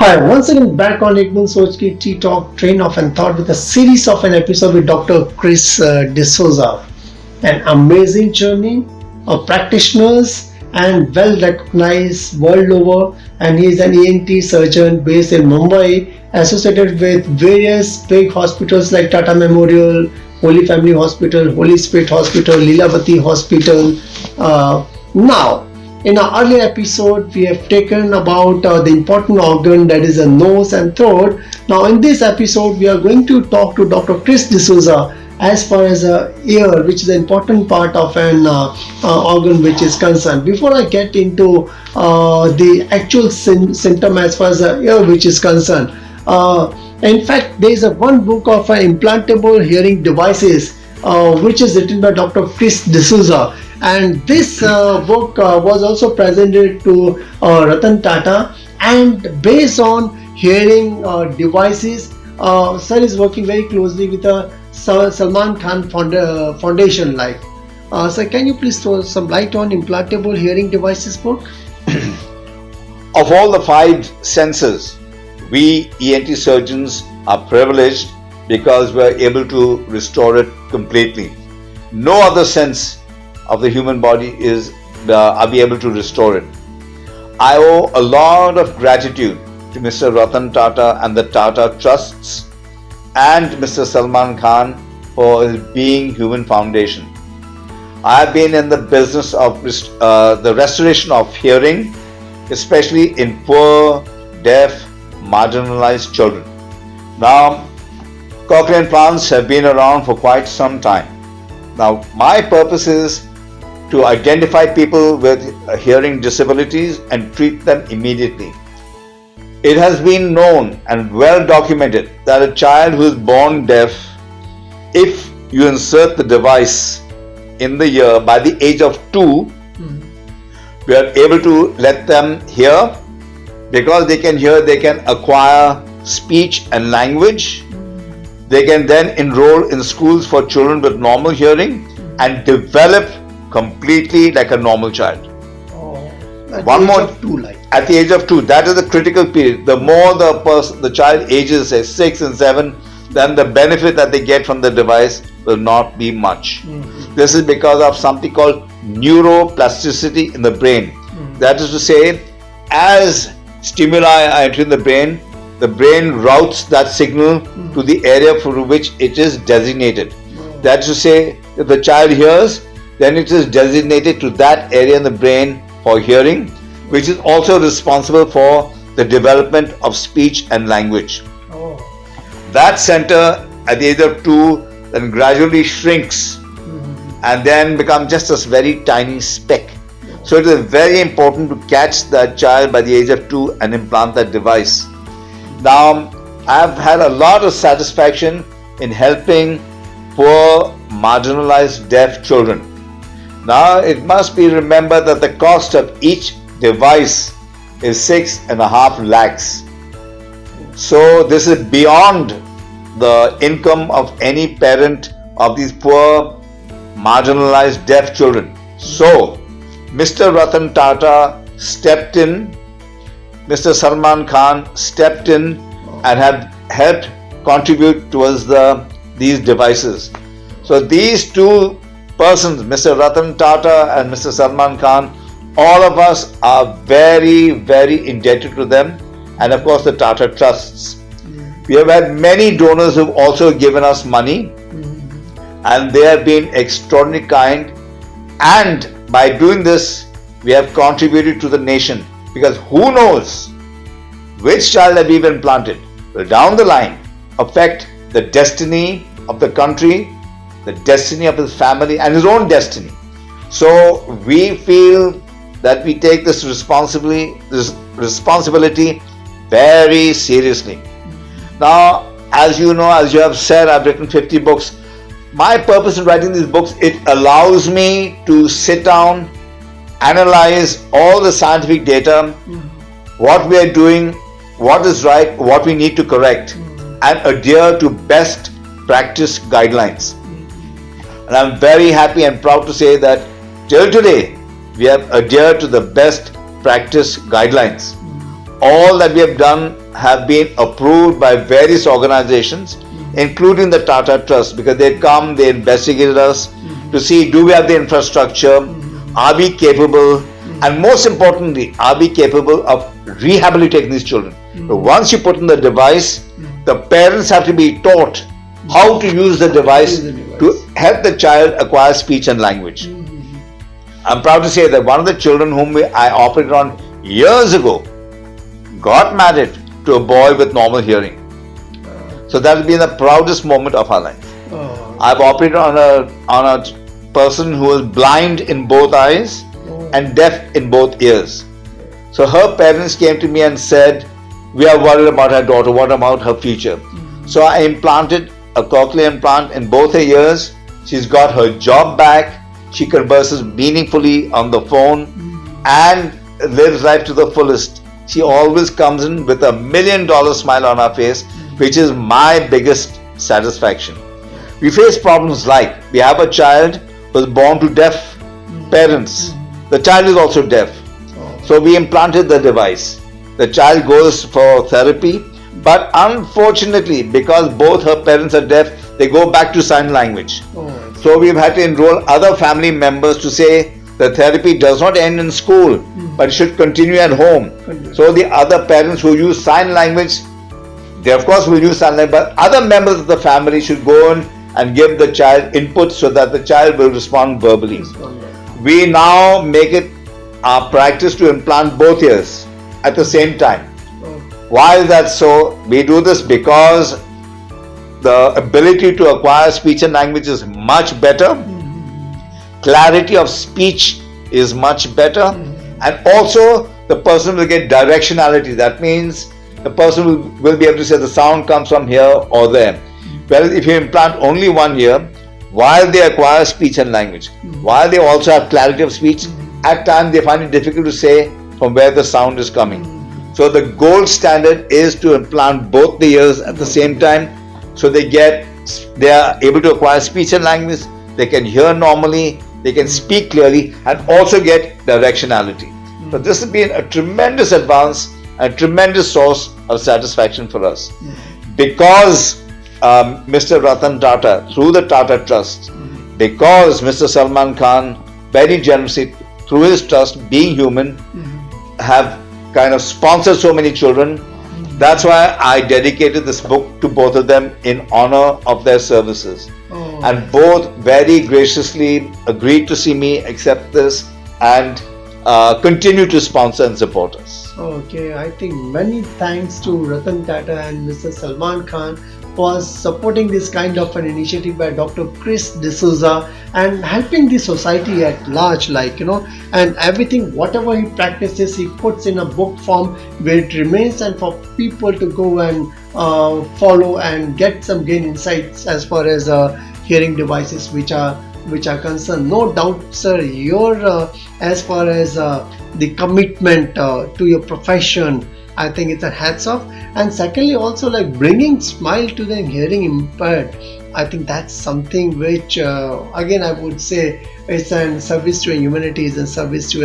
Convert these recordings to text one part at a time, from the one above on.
Hi, once again back on Ek Boond Soch Ki Tea Talk Train of and Thought with a series of an episode with Dr. Chris uh, De Souza. An amazing journey of practitioners and well recognized world over and he is an ENT surgeon based in Mumbai associated with various big hospitals like Tata Memorial, Holy Family Hospital, Holy Spirit Hospital, Lilavati Hospital. Uh, now, in our earlier episode, we have taken about uh, the important organ that is a nose and throat. Now, in this episode, we are going to talk to Dr. Chris De Souza as far as a ear, which is an important part of an uh, uh, organ which is concerned. Before I get into uh, the actual symptom as far as the ear which is concerned, uh, in fact, there is a one book of implantable hearing devices uh, which is written by Dr. Chris De Souza and this uh, book uh, was also presented to uh, Ratan Tata. And based on hearing devices sir is working very closely with the Salman Khan Foundation like uh, sir can you please throw some light on implantable hearing devices book? Of all the five senses we ENT surgeons are privileged because we are able to restore it completely. No other sense of the human body is uh, are we able to restore it. I owe a lot of gratitude to Mr. Ratan Tata and the Tata Trusts and Mr. Salman Khan for his Being Human Foundation. I have been in the business of uh, the restoration of hearing, especially in poor, deaf, marginalized children. Now, cochlear implants have been around for quite some time. Now, my purpose is to identify people with hearing disabilities and treat them immediately. It has been known and well documented that a child who is born deaf, if you insert the device in the ear by the age of 2 mm-hmm. we are able to let them hear. Because they can hear, they can acquire speech and language. Mm-hmm. They can then enroll in schools for children with normal hearing and develop completely like a normal child. Oh, One more two, like at the age of two, that is the critical period. The more the person, the child ages, say six and seven, then the benefit that they get from the device will not be much. Mm-hmm. This is because of something called neuroplasticity in the brain. Mm-hmm. That is to say, as stimuli are entering the brain, the brain routes that signal mm-hmm. to the area for which it is designated. Oh. That is to say, if the child hears, then it is designated to that area in the brain for hearing, which is also responsible for the development of speech and language. Oh. That center at the age of two then gradually shrinks mm-hmm. and then becomes just a very tiny speck. So it is very important to catch that child by the age of two and implant that device. Now, I've had a lot of satisfaction in helping poor, marginalized deaf children now it must be remembered that the cost of each device is six and a half lakhs. So this is beyond the income of any parent of these poor marginalized deaf children. So Mr. Ratan Tata stepped in, Mr. Salman Khan stepped in and have helped contribute towards the these devices. So these two persons, Mr. Ratan Tata and Mr. Salman Khan, all of us are very, very indebted to them, and of course the Tata Trusts. Mm. We have had many donors who've also given us money, mm. and they have been extraordinarily kind. And by doing this, we have contributed to the nation because who knows which child have we been planted will down the line affect the destiny of the country the destiny of his family and his own destiny. So we feel that we take this responsibility, this responsibility very seriously. Now, as you know, as you have said, I've written 50 books. My purpose in writing these books, it allows me to sit down, analyze all the scientific data, mm-hmm. what we are doing, what is right, what we need to correct, mm-hmm. and adhere to best practice guidelines. And I'm very happy and proud to say that till today we have adhered to the best practice guidelines. all that we have done have been approved by various organizations, including the Tata Trust, because they come, they investigated us to see do we have the infrastructure, are we capable, and most importantly, are we capable of rehabilitating these children. Once you put in the device, the parents have to be taught how to use the device. To help the child acquire speech and language. I'm proud to say that one of the children whom I operated on years ago got married to a boy with normal hearing. So that has been the proudest moment of our life. Oh. I've operated on a on a person who was blind in both eyes oh. and deaf in both ears. So her parents came to me and said, "We are worried about her daughter. What about her future?" Mm-hmm. So I implanted a cochlear implant in both her ears. She's got her job back. She converses meaningfully on the phone mm-hmm. and lives life to the fullest she always comes in with a million dollar smile on her face, which is my biggest satisfaction. We face problems like we have a child who was born to deaf parents. The child is also deaf. So we implanted the device. The child goes for therapy, but unfortunately, because both her parents are deaf, they go back to sign language. So we've had to enroll other family members to say the therapy does not end in school, mm. but should continue at home. Continue. So the other parents who use sign language, they of course will use sign language, but other members of the family should go in and give the child input so that the child will respond verbally. We now make it our practice to implant both ears at the same time. Why is that so? We do this because the ability to acquire speech and language is much better. Clarity of speech is much better and also the person will get directionality that means the person will, will be able to say the sound comes from here or there whereas if you implant only one ear while they acquire speech and language while they also have clarity of speech at times they find it difficult to say from where the sound is coming so the gold standard is to implant both the ears at the same time so they get they are able to acquire speech and language they can hear normally they can speak clearly and also get directionality. So this has been a tremendous advance and tremendous source of satisfaction for us. Mm. Because um, Mr. Ratan Tata, through the Tata Trust, mm. because Mr. Salman Khan very generously, through his trust, being human, have kind of sponsored so many children. That's why I dedicated this book to both of them in honor of their services. Oh. And both very graciously agreed to see me accept this and uh, continue to sponsor and support us. Okay, I think many thanks to Ratan Tata and Mr. Salman Khan for supporting this kind of an initiative by Dr. Chris De Souza and helping the society at large, like you know, and everything, whatever he practices, he puts in a book form where it remains and for people to go and uh, follow and get some gain insights as far as uh, hearing devices which are which are concerned no doubt sir your uh, as far as uh, the commitment uh, to your profession i think it's a hats off and secondly also like bringing smile to the hearing impaired i think that's something which uh, again i would say it's a service to humanity is a service to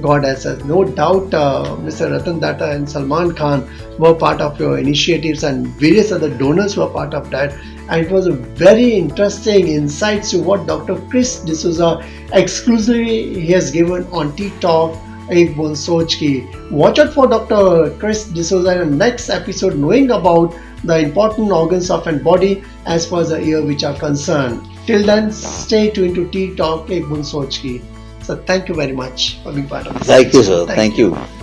god as a no doubt uh, mr ratan tata and salman khan were part of your initiatives and various other donors were part of that. And it was a very interesting insights to what dr chris de souza exclusively he has given on tea Boond Soch Ki. Watch out for Dr. Chris De Souza in the next episode knowing about the important organs of a body as far as the ear which are concerned. Till then, stay tuned to T-Talk Ek Soch Ki. So thank you very much for being part of this. Thank episode. you, sir. Thank, thank you. you.